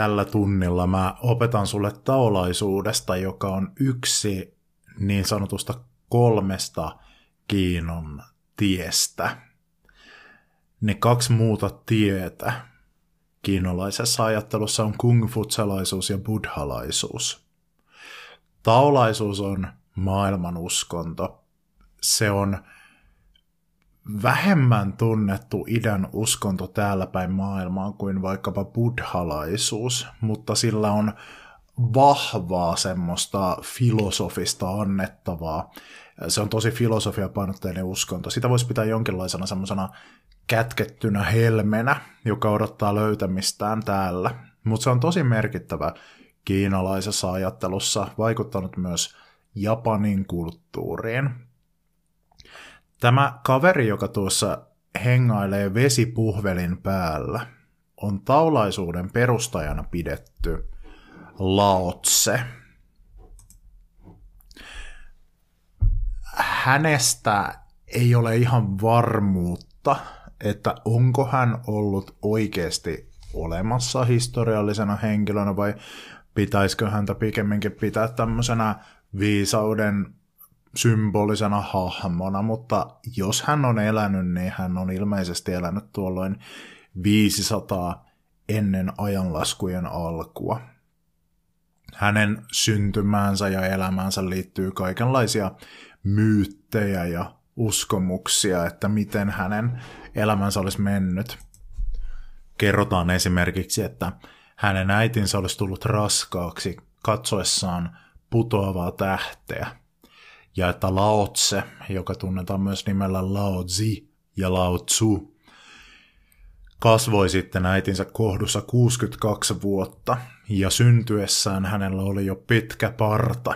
Tällä tunnilla mä opetan sulle taolaisuudesta, joka on yksi niin sanotusta kolmesta Kiinon tiestä. Ne kaksi muuta tietä kiinalaisessa ajattelussa on kungfutsalaisuus ja buddhalaisuus. Taolaisuus on maailman uskonto. Se on vähemmän tunnettu idän uskonto täällä päin maailmaa kuin vaikkapa buddhalaisuus, mutta sillä on vahvaa semmoista filosofista annettavaa. Se on tosi filosofiapainotteinen uskonto. Sitä voisi pitää jonkinlaisena semmoisena kätkettynä helmenä, joka odottaa löytämistään täällä. Mutta se on tosi merkittävä kiinalaisessa ajattelussa, vaikuttanut myös Japanin kulttuuriin. Tämä kaveri, joka tuossa hengailee vesipuhvelin päällä, on taulaisuuden perustajana pidetty Laotse. Hänestä ei ole ihan varmuutta, että onko hän ollut oikeasti olemassa historiallisena henkilönä vai pitäisikö häntä pikemminkin pitää tämmöisenä viisauden symbolisena hahmona, mutta jos hän on elänyt, niin hän on ilmeisesti elänyt tuolloin 500 ennen ajanlaskujen alkua. Hänen syntymäänsä ja elämäänsä liittyy kaikenlaisia myyttejä ja uskomuksia, että miten hänen elämänsä olisi mennyt. Kerrotaan esimerkiksi, että hänen äitinsä olisi tullut raskaaksi katsoessaan putoavaa tähteä – ja että Lao Tse, joka tunnetaan myös nimellä Lao Zi ja Lao Tzu, kasvoi sitten äitinsä kohdussa 62 vuotta ja syntyessään hänellä oli jo pitkä parta.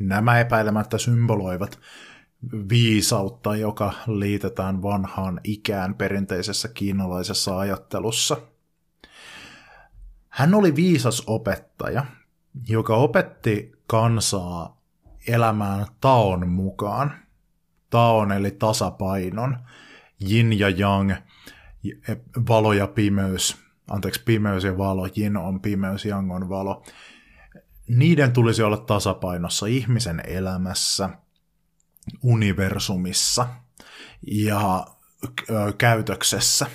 Nämä epäilemättä symboloivat viisautta, joka liitetään vanhaan ikään perinteisessä kiinalaisessa ajattelussa. Hän oli viisas opettaja, joka opetti kansaa elämään taon mukaan. Taon eli tasapainon, yin ja yang, valo ja pimeys, anteeksi, pimeys ja valo, yin on pimeys, yang on valo. Niiden tulisi olla tasapainossa ihmisen elämässä, universumissa ja käytöksessä.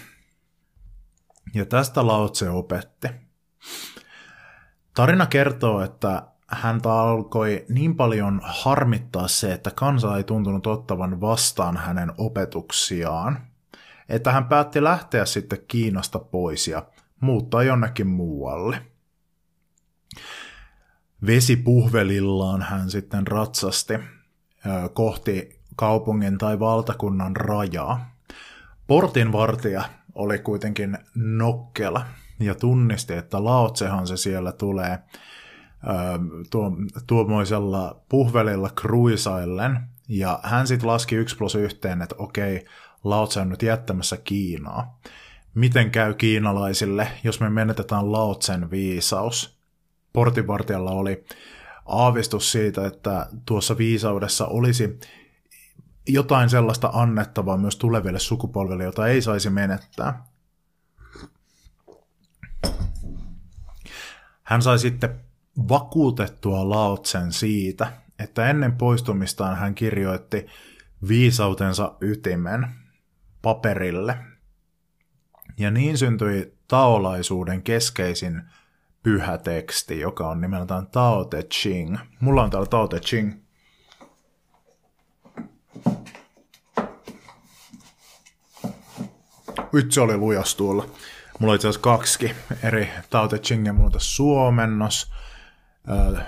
Ja tästä Laotse opetti. Tarina kertoo, että häntä alkoi niin paljon harmittaa se, että kansa ei tuntunut ottavan vastaan hänen opetuksiaan, että hän päätti lähteä sitten Kiinasta pois ja muuttaa jonnekin muualle. Vesipuhvelillaan hän sitten ratsasti kohti kaupungin tai valtakunnan rajaa. Portinvartija oli kuitenkin nokkela ja tunnisti, että Laotsehan se siellä tulee – tuo, tuommoisella puhvelilla kruisaillen, ja hän sitten laski yksi plus yhteen, että okei, Laotse on nyt jättämässä Kiinaa. Miten käy kiinalaisille, jos me menetetään Laotsen viisaus? Portivartijalla oli aavistus siitä, että tuossa viisaudessa olisi jotain sellaista annettavaa myös tuleville sukupolville, jota ei saisi menettää. Hän sai sitten vakuutettua Laotsen siitä, että ennen poistumistaan hän kirjoitti viisautensa ytimen paperille. Ja niin syntyi taolaisuuden keskeisin pyhä teksti, joka on nimeltään Tao Te Ching. Mulla on täällä Tao Te Ching. Vitsi oli lujas tuolla. Mulla on itse asiassa kaksi eri Tao Te Chingia. Mulla on tässä suomennos. Äh,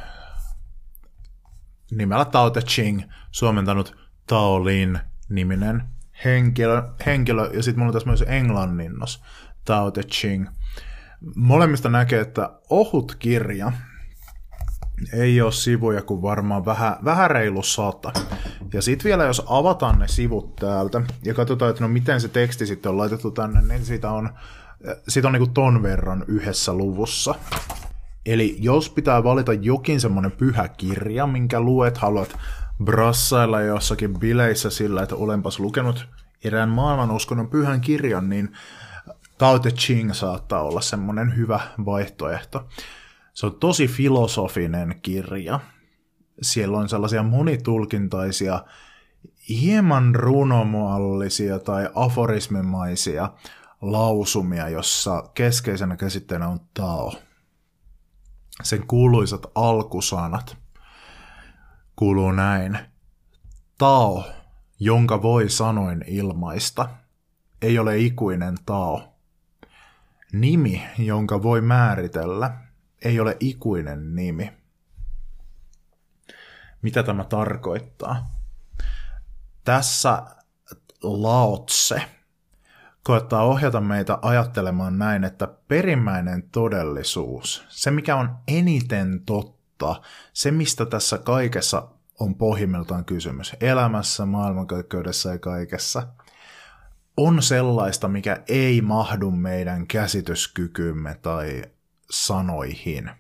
nimellä Tao Te Ching, suomentanut Tao Lin niminen henkilö, henkilö ja sitten mulla on tässä myös englanninnos Tao Te Ching. Molemmista näkee, että ohut kirja ei ole sivuja kuin varmaan vähän, vähän reilu sata. Ja sitten vielä jos avataan ne sivut täältä ja katsotaan, että no miten se teksti sitten on laitettu tänne, niin siitä on, siitä on niinku ton verran yhdessä luvussa. Eli jos pitää valita jokin semmoinen pyhä kirja, minkä luet, haluat brassailla jossakin bileissä sillä, että olenpas lukenut erään maailmanuskonnon pyhän kirjan, niin Tao Te Ching saattaa olla semmoinen hyvä vaihtoehto. Se on tosi filosofinen kirja. Siellä on sellaisia monitulkintaisia, hieman runomallisia tai aforismimaisia lausumia, jossa keskeisenä käsitteenä on Tao. Sen kuuluisat alkusanat kuuluu näin. Tao, jonka voi sanoin ilmaista, ei ole ikuinen Tao. Nimi, jonka voi määritellä, ei ole ikuinen nimi. Mitä tämä tarkoittaa? Tässä Laotse koettaa ohjata meitä ajattelemaan näin, että perimmäinen todellisuus, se mikä on eniten totta, se mistä tässä kaikessa on pohjimmiltaan kysymys, elämässä, maailmankaikkeudessa ja kaikessa, on sellaista, mikä ei mahdu meidän käsityskykymme tai sanoihin.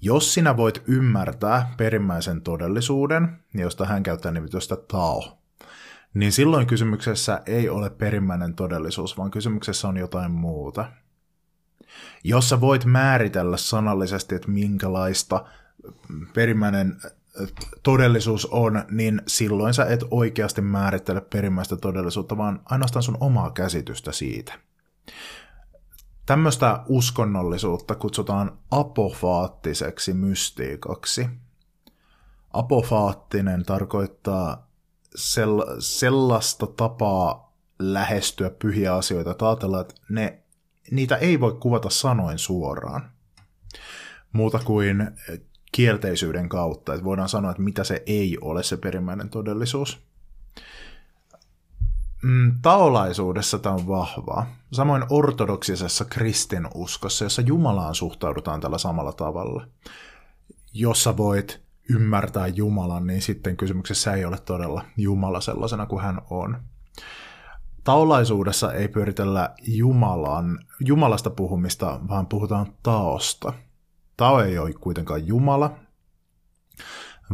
Jos sinä voit ymmärtää perimmäisen todellisuuden, josta hän käyttää nimitystä Tao, niin silloin kysymyksessä ei ole perimmäinen todellisuus, vaan kysymyksessä on jotain muuta. Jos sä voit määritellä sanallisesti, että minkälaista perimmäinen todellisuus on, niin silloin sä et oikeasti määrittele perimmäistä todellisuutta, vaan ainoastaan sun omaa käsitystä siitä. Tämmöistä uskonnollisuutta kutsutaan apofaattiseksi mystiikaksi. Apofaattinen tarkoittaa sell- sellaista tapaa lähestyä pyhiä asioita, että ajatellaan, että ne, niitä ei voi kuvata sanoin suoraan. Muuta kuin kielteisyyden kautta, että voidaan sanoa, että mitä se ei ole se perimmäinen todellisuus. Mm, taolaisuudessa tämä on vahvaa. Samoin ortodoksisessa kristinuskossa, jossa Jumalaan suhtaudutaan tällä samalla tavalla. Jossa voit ymmärtää Jumalan, niin sitten kysymyksessä ei ole todella Jumala sellaisena kuin hän on. Taolaisuudessa ei pyöritellä Jumalan, Jumalasta puhumista, vaan puhutaan taosta. Tao ei ole kuitenkaan Jumala,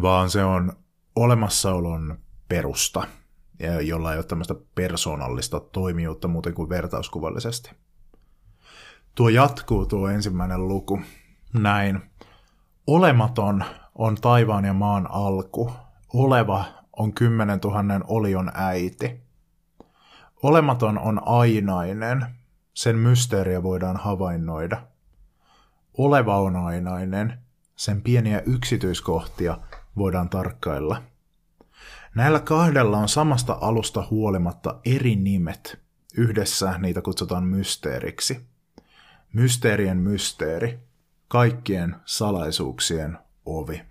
vaan se on olemassaolon perusta, jolla ei ole tämmöistä persoonallista toimijuutta muuten kuin vertauskuvallisesti. Tuo jatkuu tuo ensimmäinen luku näin. Olematon on taivaan ja maan alku. Oleva on kymmenen tuhannen olion äiti. Olematon on ainainen. Sen mysteeriä voidaan havainnoida. Oleva on ainainen. Sen pieniä yksityiskohtia voidaan tarkkailla. Näillä kahdella on samasta alusta huolimatta eri nimet. Yhdessä niitä kutsutaan mysteeriksi. Mysteerien mysteeri. Kaikkien salaisuuksien ovi.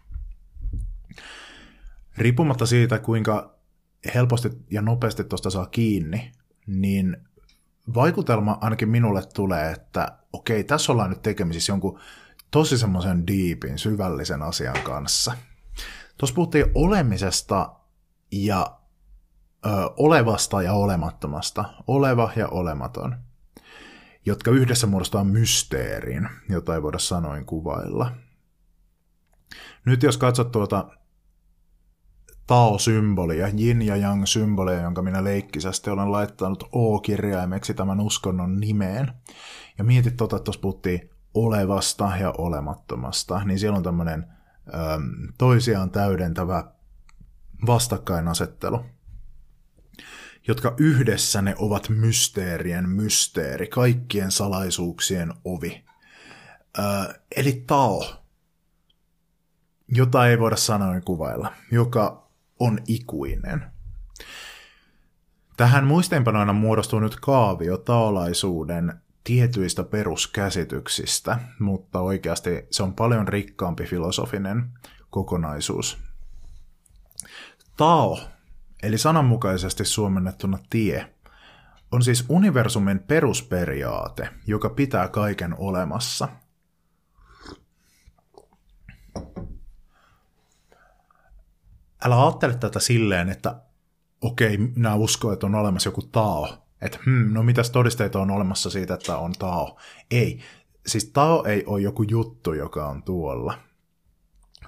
Riippumatta siitä, kuinka helposti ja nopeasti tuosta saa kiinni, niin vaikutelma ainakin minulle tulee, että okei, tässä ollaan nyt tekemisissä jonkun tosi semmoisen diipin, syvällisen asian kanssa. Tuossa puhuttiin olemisesta ja ö, olevasta ja olemattomasta, oleva ja olematon, jotka yhdessä muodostaa mysteerin, jota ei voida sanoin kuvailla. Nyt jos katsot tuota Tao-symbolia, Yin ja Yang-symbolia, jonka minä leikkisästi olen laittanut O-kirjaimeksi tämän uskonnon nimeen, ja mietit tota, että tuossa puhuttiin olevasta ja olemattomasta, niin siellä on tämmöinen toisiaan täydentävä vastakkainasettelu, jotka yhdessä ne ovat mysteerien mysteeri, kaikkien salaisuuksien ovi. Ö, eli Tao, jota ei voida sanoin kuvailla, joka on ikuinen. Tähän muisteenpanoina muodostuu nyt kaavio taolaisuuden tietyistä peruskäsityksistä, mutta oikeasti se on paljon rikkaampi filosofinen kokonaisuus. Tao, eli sananmukaisesti suomennettuna tie, on siis universumin perusperiaate, joka pitää kaiken olemassa. Älä ajattele tätä silleen, että okei, minä uskon, että on olemassa joku Tao, että hmm, no mitäs todisteita on olemassa siitä, että on Tao. Ei, siis Tao ei ole joku juttu, joka on tuolla,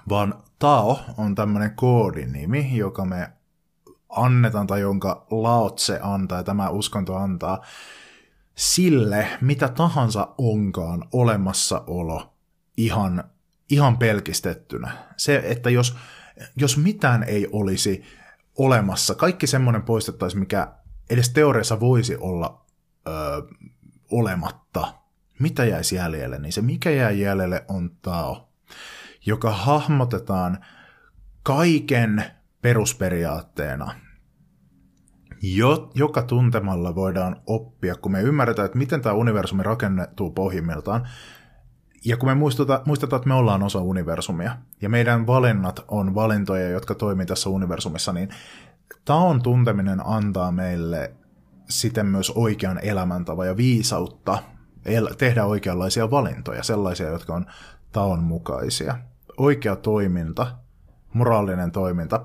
vaan Tao on tämmöinen koodinimi, joka me annetaan tai jonka Laotse antaa ja tämä uskonto antaa sille, mitä tahansa onkaan olemassaolo ihan, ihan pelkistettynä. Se, että jos, jos mitään ei olisi olemassa, kaikki semmoinen poistettaisiin, mikä edes teoriassa voisi olla ö, olematta, mitä jäisi jäljelle, niin se mikä jää jäljelle on Tao, joka hahmotetaan kaiken perusperiaatteena, jo, joka tuntemalla voidaan oppia, kun me ymmärretään, että miten tämä universumi rakennettuu pohjimmiltaan, ja kun me muistetaan, muistetaan, että me ollaan osa universumia, ja meidän valinnat on valintoja, jotka toimii tässä universumissa, niin taon tunteminen antaa meille siten myös oikean elämäntavan ja viisautta el- tehdä oikeanlaisia valintoja, sellaisia, jotka on taon mukaisia. Oikea toiminta, moraalinen toiminta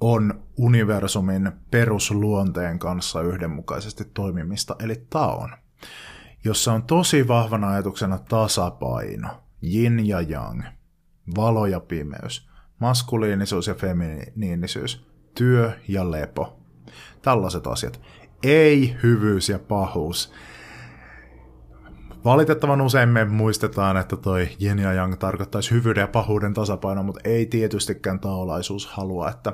on universumin perusluonteen kanssa yhdenmukaisesti toimimista, eli taon, jossa on tosi vahvana ajatuksena tasapaino, yin ja yang, valo ja pimeys, maskuliinisuus ja feminiinisyys, työ ja lepo. Tällaiset asiat. Ei hyvyys ja pahuus. Valitettavan usein me muistetaan, että toi yin ja yang tarkoittaisi hyvyyden ja pahuuden tasapainoa, mutta ei tietystikään taolaisuus halua, että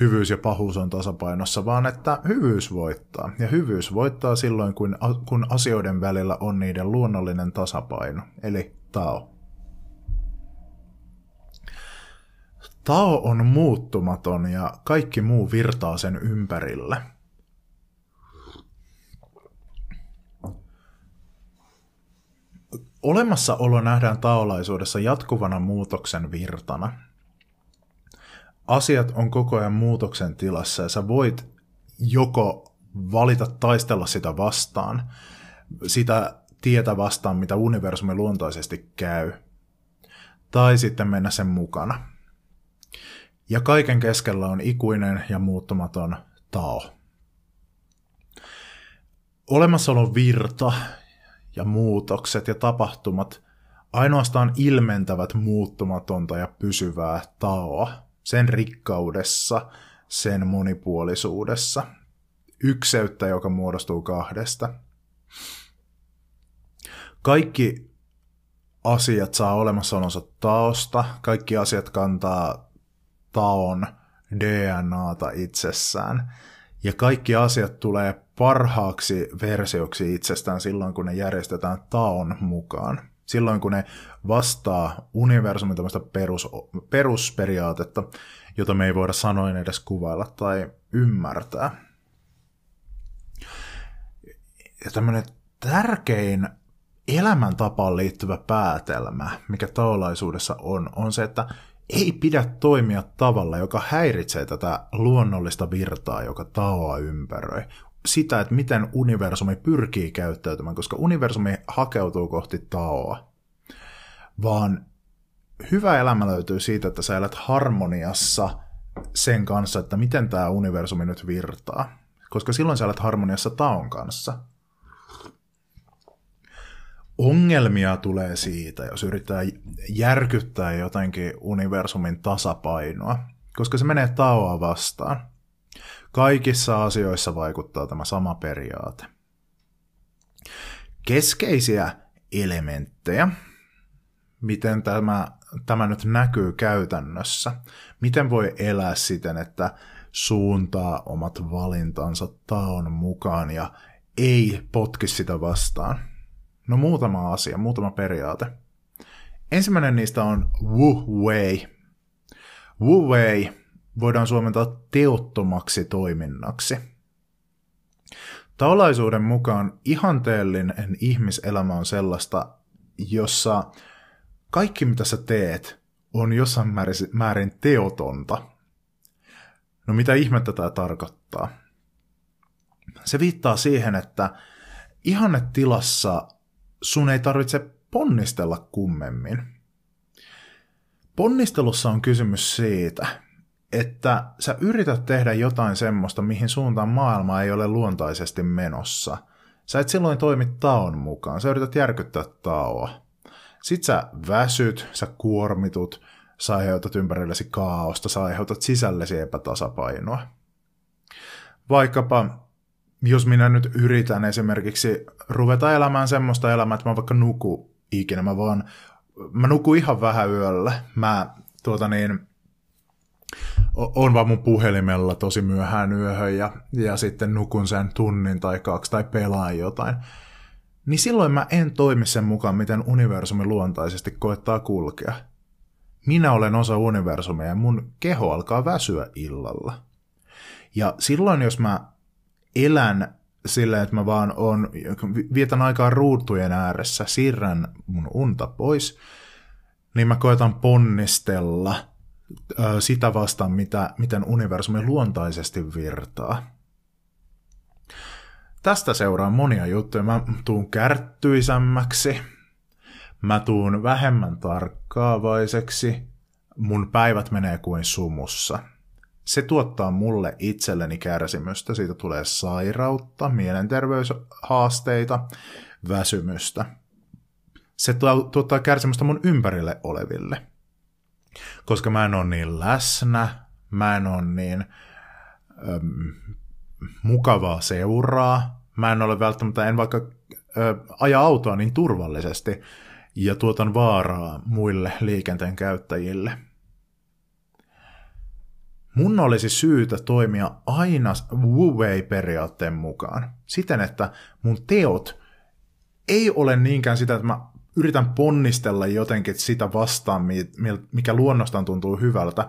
hyvyys ja pahuus on tasapainossa, vaan että hyvyys voittaa. Ja hyvyys voittaa silloin, kun, kun asioiden välillä on niiden luonnollinen tasapaino, eli tao. Tao on muuttumaton ja kaikki muu virtaa sen ympärille. Olemassaolo nähdään taolaisuudessa jatkuvana muutoksen virtana. Asiat on koko ajan muutoksen tilassa ja sä voit joko valita taistella sitä vastaan, sitä tietä vastaan, mitä universumi luontaisesti käy, tai sitten mennä sen mukana. Ja kaiken keskellä on ikuinen ja muuttumaton Tao. Olemassaolon virta ja muutokset ja tapahtumat ainoastaan ilmentävät muuttumatonta ja pysyvää taoa, sen rikkaudessa, sen monipuolisuudessa, ykseyttä, joka muodostuu kahdesta. Kaikki asiat saa olemassaolonsa taosta, kaikki asiat kantaa taon DNAta itsessään, ja kaikki asiat tulee parhaaksi versioksi itsestään silloin, kun ne järjestetään taon mukaan. Silloin, kun ne vastaa universumin perus, perusperiaatetta, jota me ei voida sanoin edes kuvailla tai ymmärtää. Ja tämmöinen tärkein elämäntapaan liittyvä päätelmä, mikä taolaisuudessa on, on se, että ei pidä toimia tavalla, joka häiritsee tätä luonnollista virtaa, joka taoa ympäröi sitä, että miten universumi pyrkii käyttäytymään, koska universumi hakeutuu kohti taoa, vaan hyvä elämä löytyy siitä, että sä elät harmoniassa sen kanssa, että miten tämä universumi nyt virtaa, koska silloin sä elät harmoniassa taon kanssa. Ongelmia tulee siitä, jos yrittää järkyttää jotenkin universumin tasapainoa, koska se menee taoa vastaan. Kaikissa asioissa vaikuttaa tämä sama periaate. Keskeisiä elementtejä, miten tämä, tämä nyt näkyy käytännössä, miten voi elää siten, että suuntaa omat valintansa taon mukaan ja ei potki sitä vastaan, No muutama asia, muutama periaate. Ensimmäinen niistä on Wu Wei. Wu Wei voidaan suomentaa teottomaksi toiminnaksi. Taolaisuuden mukaan ihanteellinen ihmiselämä on sellaista, jossa kaikki mitä sä teet on jossain määrin teotonta. No mitä ihmettä tämä tarkoittaa? Se viittaa siihen, että ihannetilassa sun ei tarvitse ponnistella kummemmin. Ponnistelussa on kysymys siitä, että sä yrität tehdä jotain semmoista, mihin suuntaan maailma ei ole luontaisesti menossa. Sä et silloin toimi taon mukaan, sä yrität järkyttää taoa. Sit sä väsyt, sä kuormitut, sä aiheutat ympärillesi kaaosta, sä aiheutat sisällesi epätasapainoa. Vaikkapa, jos minä nyt yritän esimerkiksi ruveta elämään semmoista elämää, että mä vaikka nuku ikinä, mä vaan, mä nukun ihan vähän yöllä. Mä tuota niin, on vaan mun puhelimella tosi myöhään yöhön ja, ja sitten nukun sen tunnin tai kaksi tai pelaan jotain. Niin silloin mä en toimi sen mukaan, miten universumi luontaisesti koettaa kulkea. Minä olen osa universumia ja mun keho alkaa väsyä illalla. Ja silloin, jos mä elän silleen, että mä vaan on, vietän aikaa ruutujen ääressä, siirrän mun unta pois, niin mä koetan ponnistella – sitä vastaan, mitä, miten universumi luontaisesti virtaa. Tästä seuraa monia juttuja. Mä tuun kärttyisämmäksi, mä tuun vähemmän tarkkaavaiseksi, mun päivät menee kuin sumussa. Se tuottaa mulle itselleni kärsimystä, siitä tulee sairautta, mielenterveyshaasteita, väsymystä. Se tuottaa kärsimystä mun ympärille oleville – koska mä en ole niin läsnä, mä en ole niin äm, mukavaa seuraa, mä en ole välttämättä, en vaikka ö, aja autoa niin turvallisesti ja tuotan vaaraa muille liikenteen käyttäjille. Mun olisi syytä toimia aina Wu-Wei-periaatteen mukaan. Siten, että mun teot ei ole niinkään sitä, että mä yritän ponnistella jotenkin sitä vastaan, mikä luonnostaan tuntuu hyvältä,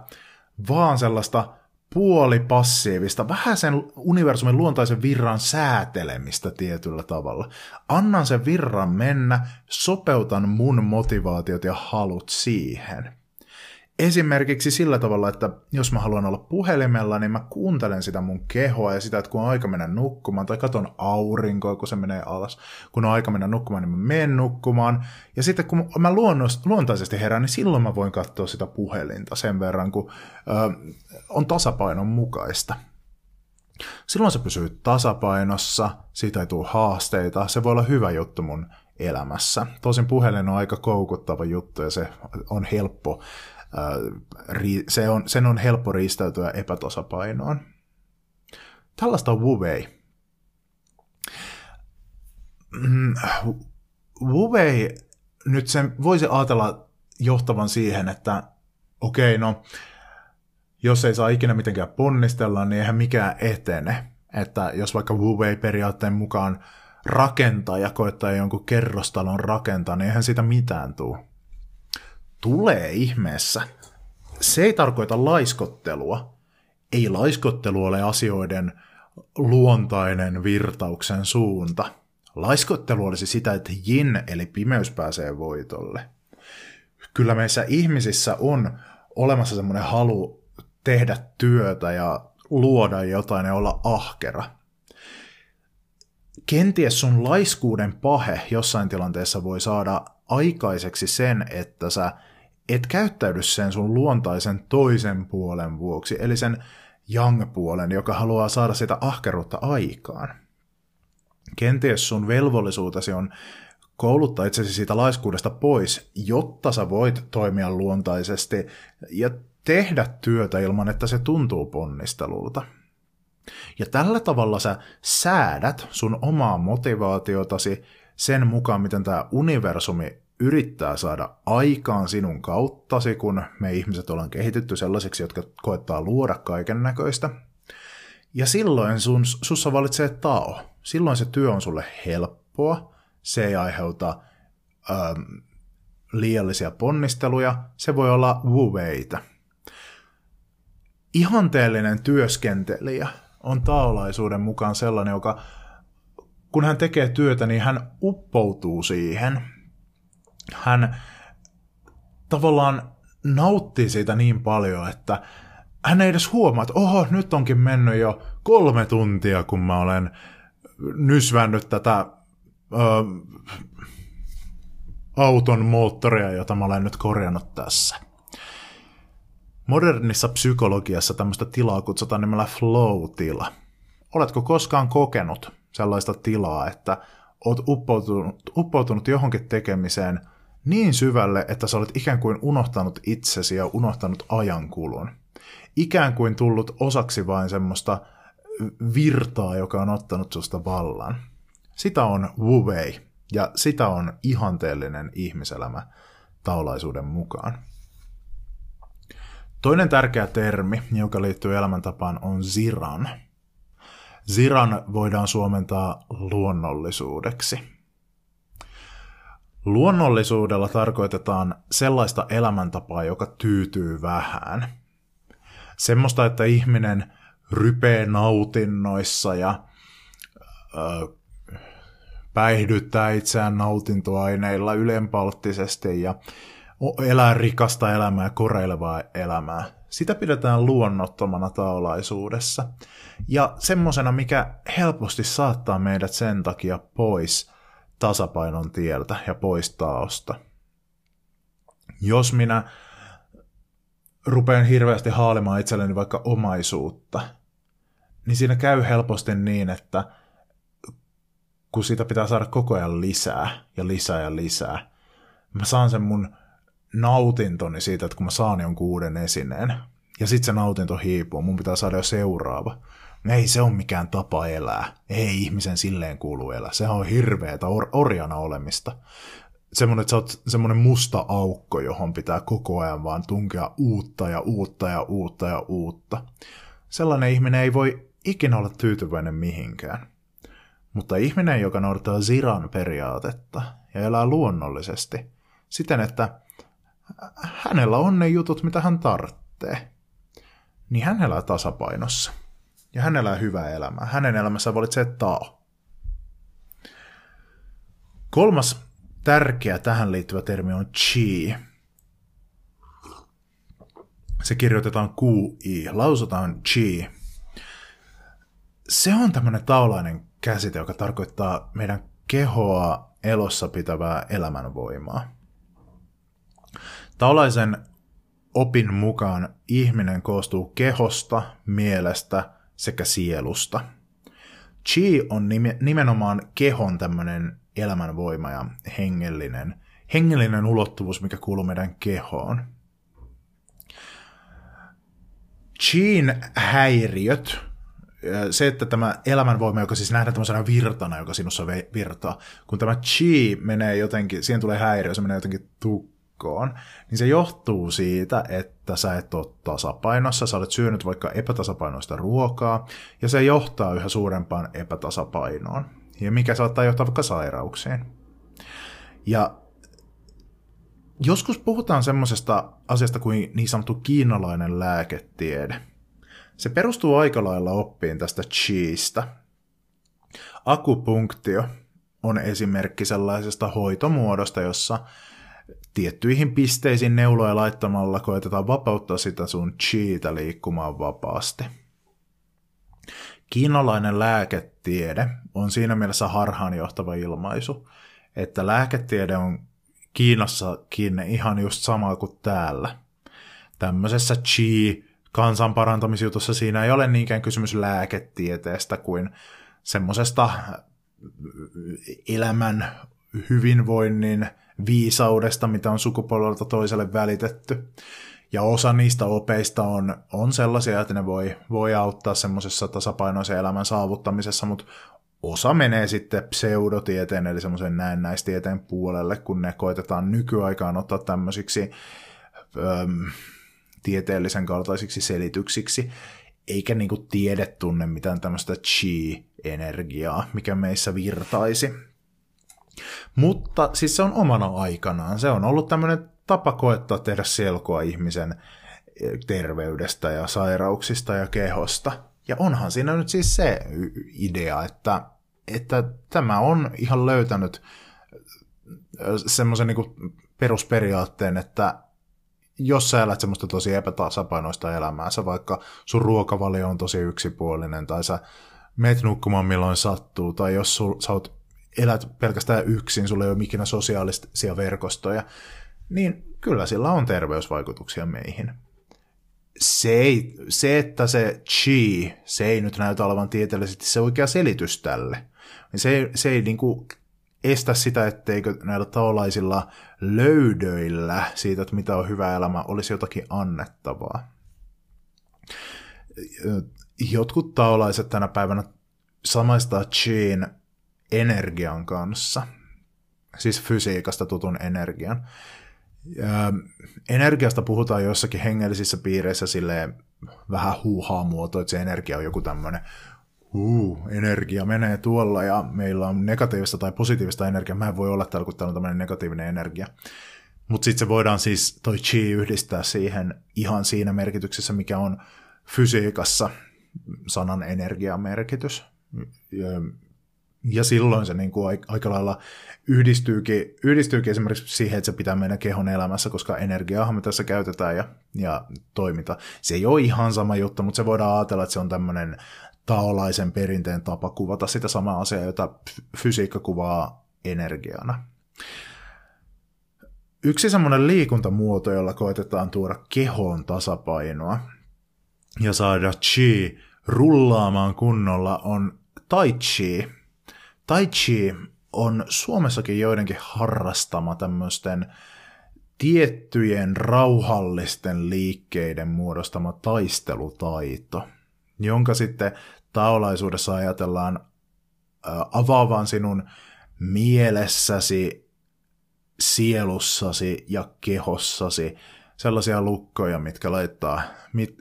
vaan sellaista puolipassiivista, vähän sen universumin luontaisen virran säätelemistä tietyllä tavalla. Annan sen virran mennä, sopeutan mun motivaatiot ja halut siihen. Esimerkiksi sillä tavalla, että jos mä haluan olla puhelimella, niin mä kuuntelen sitä mun kehoa ja sitä, että kun on aika mennä nukkumaan, tai katon aurinkoa, kun se menee alas. Kun on aika mennä nukkumaan, niin mä menen nukkumaan. Ja sitten kun mä luontaisesti herään, niin silloin mä voin katsoa sitä puhelinta sen verran, kun ö, on tasapainon mukaista. Silloin se pysyy tasapainossa, siitä ei tule haasteita, se voi olla hyvä juttu mun elämässä. Tosin puhelin on aika koukuttava juttu ja se on helppo se on, sen on helppo riistäytyä epätasapainoon. Tällaista on Wu-Wei. Mm, Wu-Wei nyt sen voisi ajatella johtavan siihen, että okei, okay, no jos ei saa ikinä mitenkään ponnistella, niin eihän mikään etene. Että jos vaikka Wu-Wei-periaatteen mukaan rakentaja koittaa jonkun kerrostalon rakentaa, niin eihän siitä mitään tule tulee ihmeessä. Se ei tarkoita laiskottelua. Ei laiskottelu ole asioiden luontainen virtauksen suunta. Laiskottelu olisi sitä, että jin eli pimeys pääsee voitolle. Kyllä meissä ihmisissä on olemassa semmoinen halu tehdä työtä ja luoda jotain ja olla ahkera. Kenties sun laiskuuden pahe jossain tilanteessa voi saada aikaiseksi sen, että sä et käyttäydy sen sun luontaisen toisen puolen vuoksi, eli sen young-puolen, joka haluaa saada sitä ahkeruutta aikaan. Kenties sun velvollisuutesi on kouluttaa itsesi siitä laiskuudesta pois, jotta sä voit toimia luontaisesti ja tehdä työtä ilman, että se tuntuu ponnistelulta. Ja tällä tavalla sä säädät sun omaa motivaatiotasi sen mukaan, miten tämä universumi yrittää saada aikaan sinun kauttasi, kun me ihmiset ollaan kehitytty sellaisiksi, jotka koettaa luoda kaiken näköistä. Ja silloin sun, sussa valitsee tao. Silloin se työ on sulle helppoa. se ei aiheuta ähm, liiallisia ponnisteluja, se voi olla wuveitä. Ihanteellinen työskentelijä on taolaisuuden mukaan sellainen, joka kun hän tekee työtä, niin hän uppoutuu siihen. Hän tavallaan nauttii siitä niin paljon, että hän ei edes huomaa, että oho, nyt onkin mennyt jo kolme tuntia, kun mä olen nysvännyt tätä ö, auton moottoria, jota mä olen nyt korjannut tässä. Modernissa psykologiassa tämmöistä tilaa kutsutaan nimellä flow-tila. Oletko koskaan kokenut sellaista tilaa, että oot uppoutunut, uppoutunut johonkin tekemiseen niin syvälle, että sä olet ikään kuin unohtanut itsesi ja unohtanut ajankulun. Ikään kuin tullut osaksi vain semmoista virtaa, joka on ottanut susta vallan. Sitä on wu wei, ja sitä on ihanteellinen ihmiselämä taulaisuuden mukaan. Toinen tärkeä termi, joka liittyy elämäntapaan, on ziran. Ziran voidaan suomentaa luonnollisuudeksi. Luonnollisuudella tarkoitetaan sellaista elämäntapaa, joka tyytyy vähän. Semmoista, että ihminen rypee nautinnoissa ja ö, päihdyttää itseään nautintoaineilla ylenpalttisesti ja elää rikasta elämää, koreilevaa elämää. Sitä pidetään luonnottomana taolaisuudessa. Ja semmosena, mikä helposti saattaa meidät sen takia pois tasapainon tieltä ja pois taosta. Jos minä rupean hirveästi haalimaan itselleni vaikka omaisuutta, niin siinä käy helposti niin, että kun siitä pitää saada koko ajan lisää ja lisää ja lisää, mä saan sen mun nautintoni siitä, että kun mä saan jonkun uuden esineen, ja sitten se nautinto hiipuu, mun pitää saada jo seuraava. Ei se on mikään tapa elää. Ei ihmisen silleen kuulu elää. Se on hirveetä or- orjana olemista. Semmoinen, että sä oot semmoinen musta aukko, johon pitää koko ajan vaan tunkea uutta ja uutta ja uutta ja uutta. Sellainen ihminen ei voi ikinä olla tyytyväinen mihinkään. Mutta ihminen, joka noudattaa Ziran periaatetta ja elää luonnollisesti, siten että hänellä on ne jutut, mitä hän tarvitsee, niin hän elää tasapainossa. Ja hän elää hyvää elämää. Hänen elämässä valitsee Tao. Kolmas tärkeä tähän liittyvä termi on Chi. Se kirjoitetaan QI, lausutaan Chi. Se on tämmöinen taulainen käsite, joka tarkoittaa meidän kehoa elossa pitävää elämänvoimaa. Taulaisen opin mukaan ihminen koostuu kehosta, mielestä sekä sielusta. Chi on nimenomaan kehon tämmöinen elämänvoima ja hengellinen, hengellinen ulottuvuus, mikä kuuluu meidän kehoon. Chiin häiriöt, se, että tämä elämänvoima, joka siis nähdään tämmöisenä virtana, joka sinussa virtaa, kun tämä chi menee jotenkin, siihen tulee häiriö, se menee jotenkin tukkaan, viikkoon, niin se johtuu siitä, että sä et ole tasapainossa, sä olet syönyt vaikka epätasapainoista ruokaa, ja se johtaa yhä suurempaan epätasapainoon, ja mikä saattaa johtaa vaikka sairauksiin. Ja joskus puhutaan semmoisesta asiasta kuin niin sanottu kiinalainen lääketiede. Se perustuu aika lailla oppiin tästä chiistä. Akupunktio on esimerkki sellaisesta hoitomuodosta, jossa tiettyihin pisteisiin neuloja laittamalla koetetaan vapauttaa sitä sun chiitä liikkumaan vapaasti. Kiinalainen lääketiede on siinä mielessä harhaanjohtava ilmaisu, että lääketiede on Kiinassakin ihan just sama kuin täällä. Tämmöisessä chi kansanparantamisjutussa siinä ei ole niinkään kysymys lääketieteestä kuin semmoisesta elämän hyvinvoinnin viisaudesta, mitä on sukupolvelta toiselle välitetty. Ja osa niistä opeista on, on sellaisia, että ne voi, voi auttaa semmoisessa tasapainoisen elämän saavuttamisessa, mutta osa menee sitten pseudotieteen, eli semmoisen näennäistieteen puolelle, kun ne koitetaan nykyaikaan ottaa tämmöisiksi öm, tieteellisen kaltaisiksi selityksiksi, eikä niinku tiede tunne mitään tämmöistä chi-energiaa, mikä meissä virtaisi. Mutta siis se on omana aikanaan. Se on ollut tämmöinen tapa koettaa tehdä selkoa ihmisen terveydestä ja sairauksista ja kehosta. Ja onhan siinä nyt siis se idea, että, että tämä on ihan löytänyt semmoisen niin perusperiaatteen, että jos sä elät semmoista tosi epätasapainoista elämäänsä, vaikka sun ruokavalio on tosi yksipuolinen, tai sä meet nukkumaan milloin sattuu, tai jos sul, sä oot, elät pelkästään yksin, sulla ei ole ikinä sosiaalisia verkostoja, niin kyllä sillä on terveysvaikutuksia meihin. Se, ei, se, että se chi, se ei nyt näytä olevan tieteellisesti se oikea selitys tälle. Se ei, se ei niin kuin estä sitä, etteikö näillä taolaisilla löydöillä siitä, että mitä on hyvä elämä, olisi jotakin annettavaa. Jotkut taolaiset tänä päivänä samaistaa Chiin energian kanssa, siis fysiikasta tutun energian. Ja energiasta puhutaan joissakin hengellisissä piireissä silleen vähän huuhaa muoto, että se energia on joku tämmöinen uh, energia menee tuolla ja meillä on negatiivista tai positiivista energiaa. Mä en voi olla täällä, kun täällä on tämmöinen negatiivinen energia. Mutta sitten se voidaan siis toi chi yhdistää siihen ihan siinä merkityksessä, mikä on fysiikassa sanan energiamerkitys. Ja, silloin se niin kuin aika lailla yhdistyykin, yhdistyykin esimerkiksi siihen, että se pitää meidän kehon elämässä, koska energiaahan me tässä käytetään ja, ja toimita. Se ei ole ihan sama juttu, mutta se voidaan ajatella, että se on tämmöinen taolaisen perinteen tapa kuvata sitä samaa asiaa, jota fysiikka kuvaa energiana. Yksi semmoinen liikuntamuoto, jolla koitetaan tuoda kehoon tasapainoa ja saada chi rullaamaan kunnolla, on tai chi. Tai chi on Suomessakin joidenkin harrastama tämmöisten tiettyjen rauhallisten liikkeiden muodostama taistelutaito – jonka sitten taolaisuudessa ajatellaan avaavan sinun mielessäsi, sielussasi ja kehossasi sellaisia lukkoja, mitkä laittaa,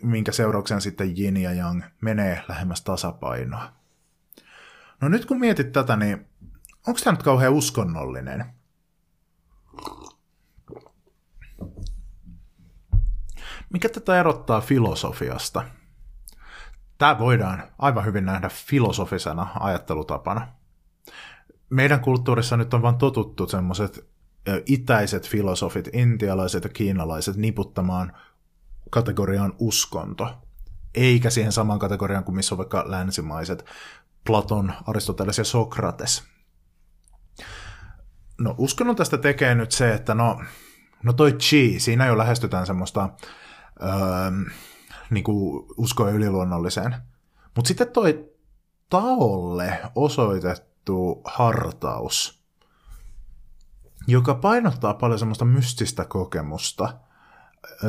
minkä seurauksen sitten yin ja yang menee lähemmäs tasapainoa. No nyt kun mietit tätä, niin onko tämä nyt kauhean uskonnollinen? Mikä tätä erottaa filosofiasta? Tämä voidaan aivan hyvin nähdä filosofisena ajattelutapana. Meidän kulttuurissa nyt on vain totuttu semmoiset itäiset filosofit, intialaiset ja kiinalaiset niputtamaan kategoriaan uskonto, eikä siihen samaan kategoriaan kuin missä on vaikka länsimaiset Platon, Aristoteles ja Sokrates. No uskonnon tästä tekee nyt se, että no, no toi chi, siinä jo lähestytään semmoista öö, niin kuin uskoa yliluonnolliseen. Mutta sitten toi taolle osoitettu hartaus, joka painottaa paljon semmoista mystistä kokemusta,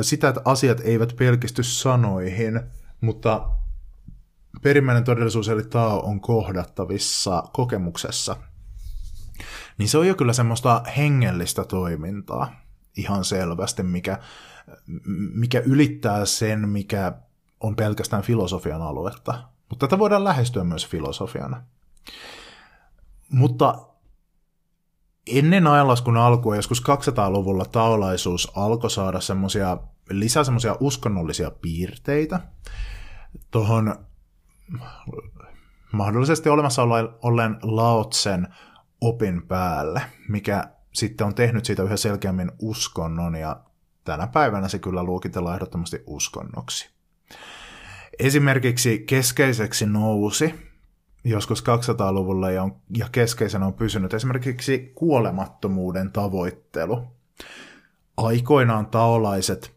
sitä, että asiat eivät pelkisty sanoihin, mutta perimmäinen todellisuus eli Tao on kohdattavissa kokemuksessa, niin se on jo kyllä semmoista hengellistä toimintaa ihan selvästi, mikä mikä ylittää sen, mikä on pelkästään filosofian aluetta. Mutta tätä voidaan lähestyä myös filosofiana. Mutta ennen ajanlaskun alkua, joskus 200-luvulla taolaisuus alkoi saada semmosia, lisää semmoisia uskonnollisia piirteitä tuohon mahdollisesti olemassa olleen Laotsen opin päälle, mikä sitten on tehnyt siitä yhä selkeämmin uskonnon ja tänä päivänä se kyllä luokitellaan ehdottomasti uskonnoksi. Esimerkiksi keskeiseksi nousi joskus 200-luvulla ja, ja keskeisenä on pysynyt esimerkiksi kuolemattomuuden tavoittelu. Aikoinaan taolaiset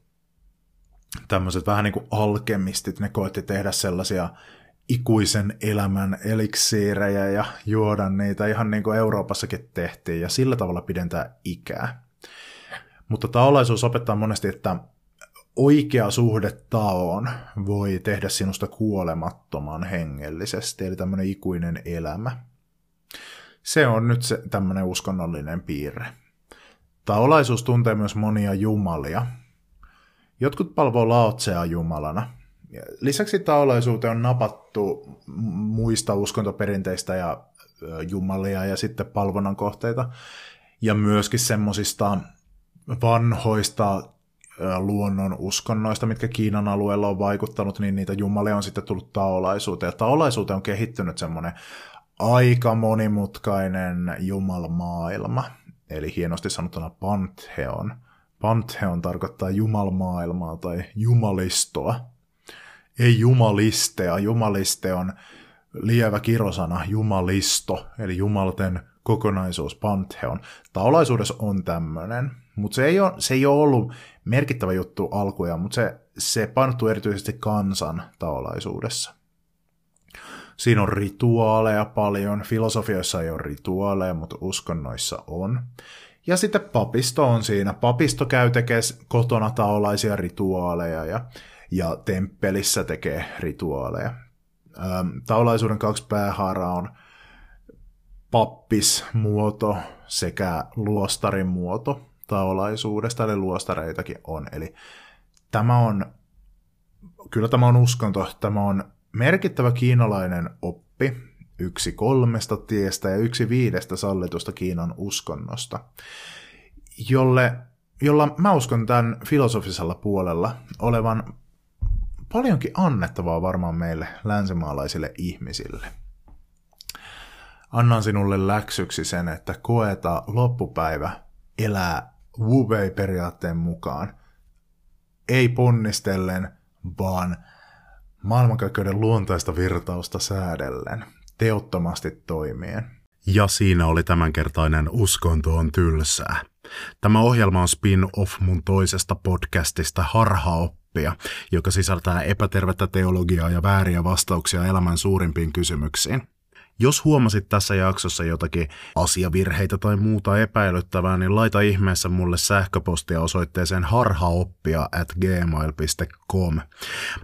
tämmöiset vähän niin kuin alkemistit, ne koetti tehdä sellaisia ikuisen elämän eliksiirejä ja juoda niitä ihan niin kuin Euroopassakin tehtiin ja sillä tavalla pidentää ikää. Mutta taolaisuus opettaa monesti, että oikea suhde taoon voi tehdä sinusta kuolemattoman hengellisesti, eli tämmöinen ikuinen elämä. Se on nyt se tämmöinen uskonnollinen piirre. Taolaisuus tuntee myös monia jumalia. Jotkut palvoo laotsea jumalana. Lisäksi taolaisuuteen on napattu muista uskontoperinteistä ja jumalia ja sitten palvonnan kohteita. Ja myöskin semmoisista vanhoista luonnon uskonnoista, mitkä Kiinan alueella on vaikuttanut, niin niitä jumalia on sitten tullut taolaisuuteen. Ja taolaisuuteen on kehittynyt semmoinen aika monimutkainen jumalmaailma, eli hienosti sanottuna pantheon. Pantheon tarkoittaa jumalmaailmaa tai jumalistoa. Ei jumalistea. Jumaliste on lievä kirosana jumalisto, eli jumalten kokonaisuus, pantheon. Taolaisuudessa on tämmöinen, mutta se, se ei ole ollut merkittävä juttu alkuja, mutta se, se painottuu erityisesti kansan taolaisuudessa. Siinä on rituaaleja paljon, filosofioissa ei ole rituaaleja, mutta uskonnoissa on. Ja sitten papisto on siinä. Papisto käy tekee kotona taolaisia rituaaleja ja, ja temppelissä tekee rituaaleja. Taolaisuuden kaksi päähaaraa on pappismuoto sekä luostarin muoto taolaisuudesta, eli luostareitakin on. Eli tämä on, kyllä tämä on uskonto, tämä on merkittävä kiinalainen oppi, yksi kolmesta tiestä ja yksi viidestä sallitusta Kiinan uskonnosta, jolle, jolla mä uskon tämän filosofisella puolella olevan paljonkin annettavaa varmaan meille länsimaalaisille ihmisille. Annan sinulle läksyksi sen, että koeta loppupäivä elää wu periaatteen mukaan. Ei ponnistellen, vaan maailmankaikkeuden luontaista virtausta säädellen, teottomasti toimien. Ja siinä oli tämänkertainen Uskonto on tylsää. Tämä ohjelma on spin-off mun toisesta podcastista Harhaoppia, joka sisältää epätervettä teologiaa ja vääriä vastauksia elämän suurimpiin kysymyksiin. Jos huomasit tässä jaksossa jotakin asiavirheitä tai muuta epäilyttävää, niin laita ihmeessä mulle sähköpostia osoitteeseen harhaoppia at gmail.com.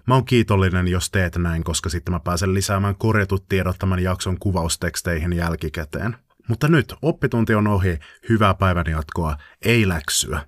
Mä oon kiitollinen, jos teet näin, koska sitten mä pääsen lisäämään korjatut tiedot tämän jakson kuvausteksteihin jälkikäteen. Mutta nyt oppitunti on ohi, hyvää päivän jatkoa, ei läksyä.